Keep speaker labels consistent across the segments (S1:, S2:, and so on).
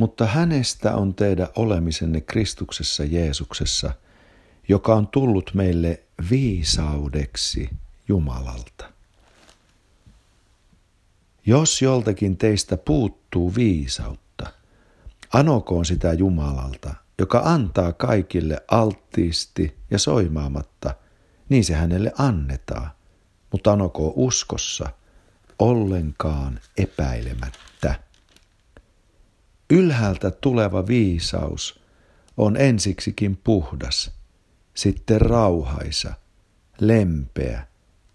S1: mutta hänestä on teidän olemisenne Kristuksessa Jeesuksessa, joka on tullut meille viisaudeksi Jumalalta. Jos joltakin teistä puuttuu viisautta, anokoon sitä Jumalalta, joka antaa kaikille alttiisti ja soimaamatta, niin se hänelle annetaan, mutta anokoon uskossa, ollenkaan epäilemättä. Ylhäältä tuleva viisaus on ensiksikin puhdas, sitten rauhaisa, lempeä,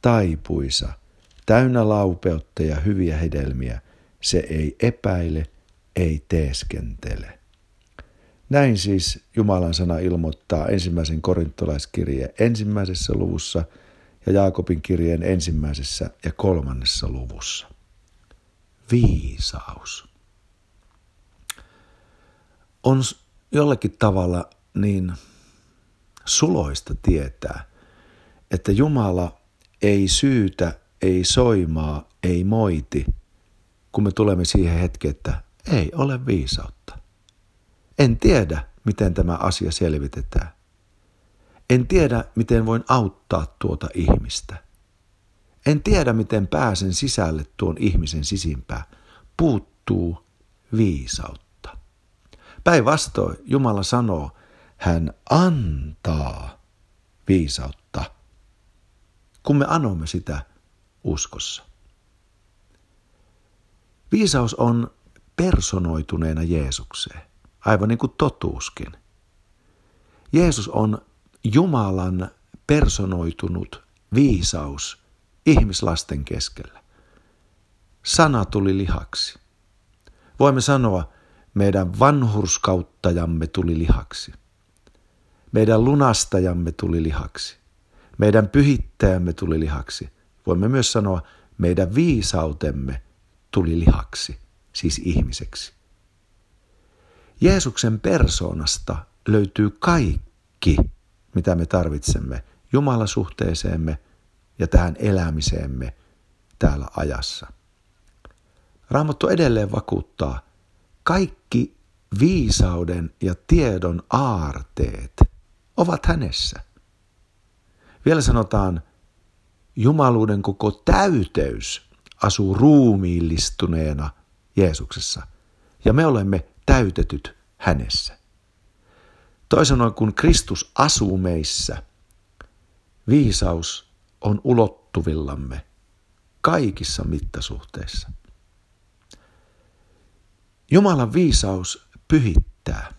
S1: taipuisa, täynnä laupeutta ja hyviä hedelmiä. Se ei epäile, ei teeskentele. Näin siis Jumalan sana ilmoittaa ensimmäisen korintolaiskirjeen ensimmäisessä luvussa ja Jaakobin kirjeen ensimmäisessä ja kolmannessa luvussa. Viisaus. On jollakin tavalla niin suloista tietää, että Jumala ei syytä, ei soimaa, ei moiti, kun me tulemme siihen hetkeen, että ei ole viisautta. En tiedä, miten tämä asia selvitetään. En tiedä, miten voin auttaa tuota ihmistä. En tiedä, miten pääsen sisälle tuon ihmisen sisimpää. Puuttuu viisautta. Päinvastoin Jumala sanoo, hän antaa viisautta, kun me anomme sitä uskossa. Viisaus on personoituneena Jeesukseen, aivan niin kuin totuuskin. Jeesus on Jumalan personoitunut viisaus ihmislasten keskellä. Sana tuli lihaksi. Voimme sanoa, meidän vanhurskauttajamme tuli lihaksi. Meidän lunastajamme tuli lihaksi. Meidän pyhittäjämme tuli lihaksi. Voimme myös sanoa, meidän viisautemme tuli lihaksi, siis ihmiseksi. Jeesuksen persoonasta löytyy kaikki, mitä me tarvitsemme Jumalasuhteeseemme ja tähän elämiseemme täällä ajassa. Raamattu edelleen vakuuttaa, kaikki viisauden ja tiedon aarteet ovat hänessä. Vielä sanotaan, jumaluuden koko täyteys asuu ruumiillistuneena Jeesuksessa, ja me olemme täytetyt hänessä. Toisin sanoen, kun Kristus asuu meissä, viisaus on ulottuvillamme kaikissa mittasuhteissa. Jumalan viisaus pyhittää.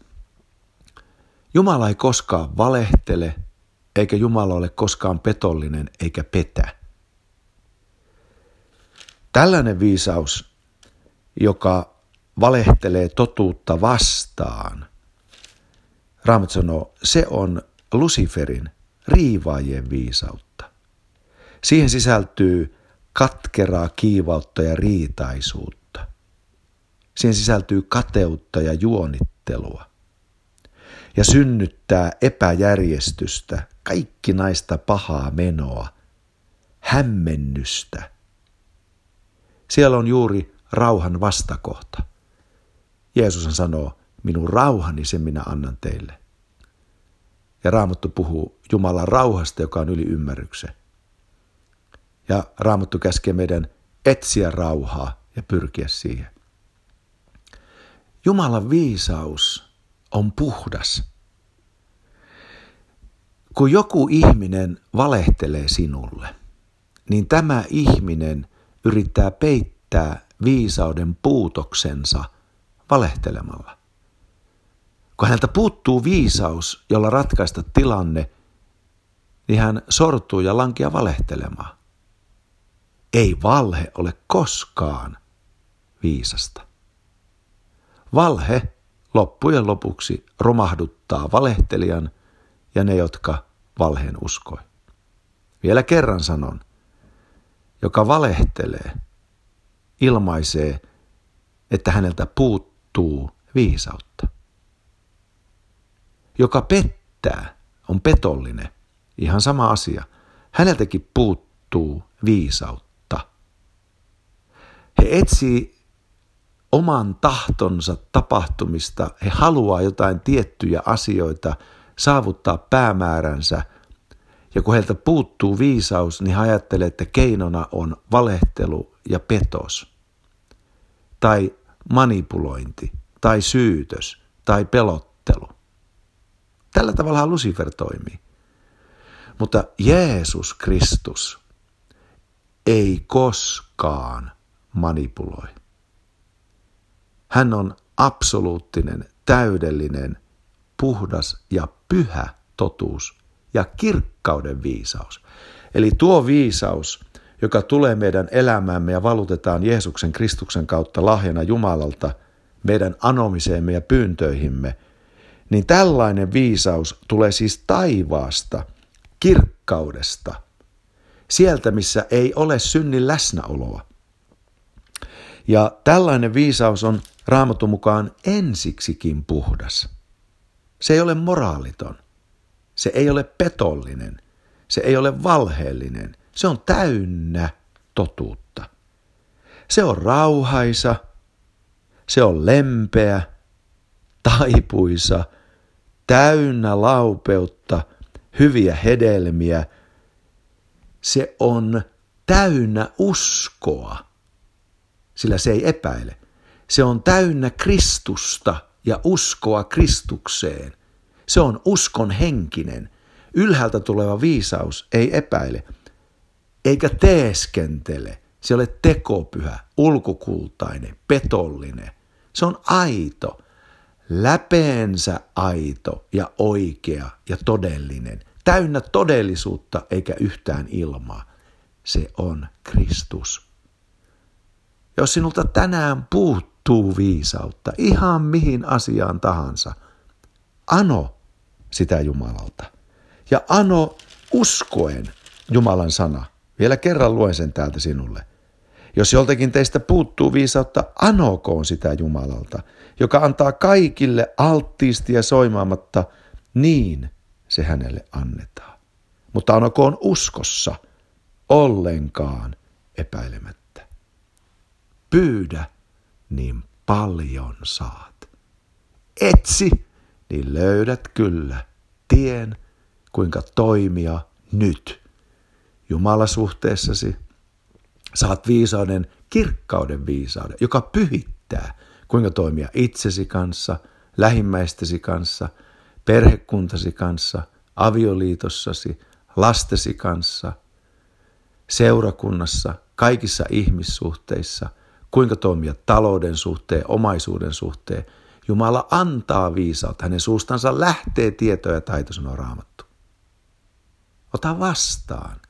S1: Jumala ei koskaan valehtele, eikä Jumala ole koskaan petollinen eikä petä. Tällainen viisaus, joka valehtelee totuutta vastaan, Raamat sanoo, se on Luciferin riivaajien viisautta. Siihen sisältyy katkeraa kiivautta ja riitaisuutta. Siihen sisältyy kateutta ja juonittelua. Ja synnyttää epäjärjestystä, kaikki naista pahaa menoa, hämmennystä. Siellä on juuri rauhan vastakohta. Jeesus sanoo, minun rauhani sen minä annan teille. Ja Raamattu puhuu Jumalan rauhasta, joka on yli ymmärryksen. Ja Raamattu käskee meidän etsiä rauhaa ja pyrkiä siihen. Jumalan viisaus on puhdas. Kun joku ihminen valehtelee sinulle, niin tämä ihminen yrittää peittää viisauden puutoksensa valehtelemalla. Kun häneltä puuttuu viisaus, jolla ratkaista tilanne, niin hän sortuu ja lankia valehtelemaan. Ei valhe ole koskaan viisasta. Valhe loppujen lopuksi romahduttaa valehtelijan ja ne, jotka valheen uskoi. Vielä kerran sanon, joka valehtelee, ilmaisee, että häneltä puuttuu viisautta. Joka pettää, on petollinen, ihan sama asia. Häneltäkin puuttuu viisautta. He etsii oman tahtonsa tapahtumista. He haluaa jotain tiettyjä asioita saavuttaa päämääränsä. Ja kun heiltä puuttuu viisaus, niin he ajattelee, että keinona on valehtelu ja petos. Tai manipulointi, tai syytös, tai pelottelu. Tällä tavalla Lucifer toimii. Mutta Jeesus Kristus ei koskaan manipuloi. Hän on absoluuttinen, täydellinen, puhdas ja pyhä totuus ja kirkkauden viisaus. Eli tuo viisaus, joka tulee meidän elämäämme ja valutetaan Jeesuksen Kristuksen kautta lahjana Jumalalta meidän anomiseemme ja pyyntöihimme, niin tällainen viisaus tulee siis taivaasta, kirkkaudesta, sieltä missä ei ole synnin läsnäoloa. Ja tällainen viisaus on raamatun mukaan ensiksikin puhdas. Se ei ole moraaliton. Se ei ole petollinen. Se ei ole valheellinen. Se on täynnä totuutta. Se on rauhaisa. Se on lempeä, taipuisa, täynnä laupeutta, hyviä hedelmiä. Se on täynnä uskoa sillä se ei epäile. Se on täynnä Kristusta ja uskoa Kristukseen. Se on uskon henkinen. Ylhäältä tuleva viisaus ei epäile, eikä teeskentele. Se ole tekopyhä, ulkokultainen, petollinen. Se on aito, läpeensä aito ja oikea ja todellinen. Täynnä todellisuutta eikä yhtään ilmaa. Se on Kristus. Jos sinulta tänään puuttuu viisautta ihan mihin asiaan tahansa, ano sitä Jumalalta. Ja ano uskoen Jumalan sana. Vielä kerran luen sen täältä sinulle. Jos joltakin teistä puuttuu viisautta, anokoon sitä Jumalalta, joka antaa kaikille alttiisti ja soimaamatta, niin se hänelle annetaan. Mutta anokoon uskossa, ollenkaan epäilemättä pyydä, niin paljon saat. Etsi, niin löydät kyllä tien, kuinka toimia nyt. Jumalasuhteessasi saat viisauden, kirkkauden viisauden, joka pyhittää, kuinka toimia itsesi kanssa, lähimmäistesi kanssa, perhekuntasi kanssa, avioliitossasi, lastesi kanssa, seurakunnassa, kaikissa ihmissuhteissa – kuinka toimia talouden suhteen, omaisuuden suhteen. Jumala antaa viisautta. Hänen suustansa lähtee tietoja ja taito, sanoo raamattu. Ota vastaan,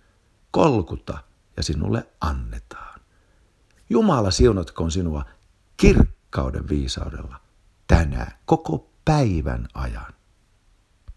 S1: kolkuta ja sinulle annetaan. Jumala siunatkoon sinua kirkkauden viisaudella tänään, koko päivän ajan.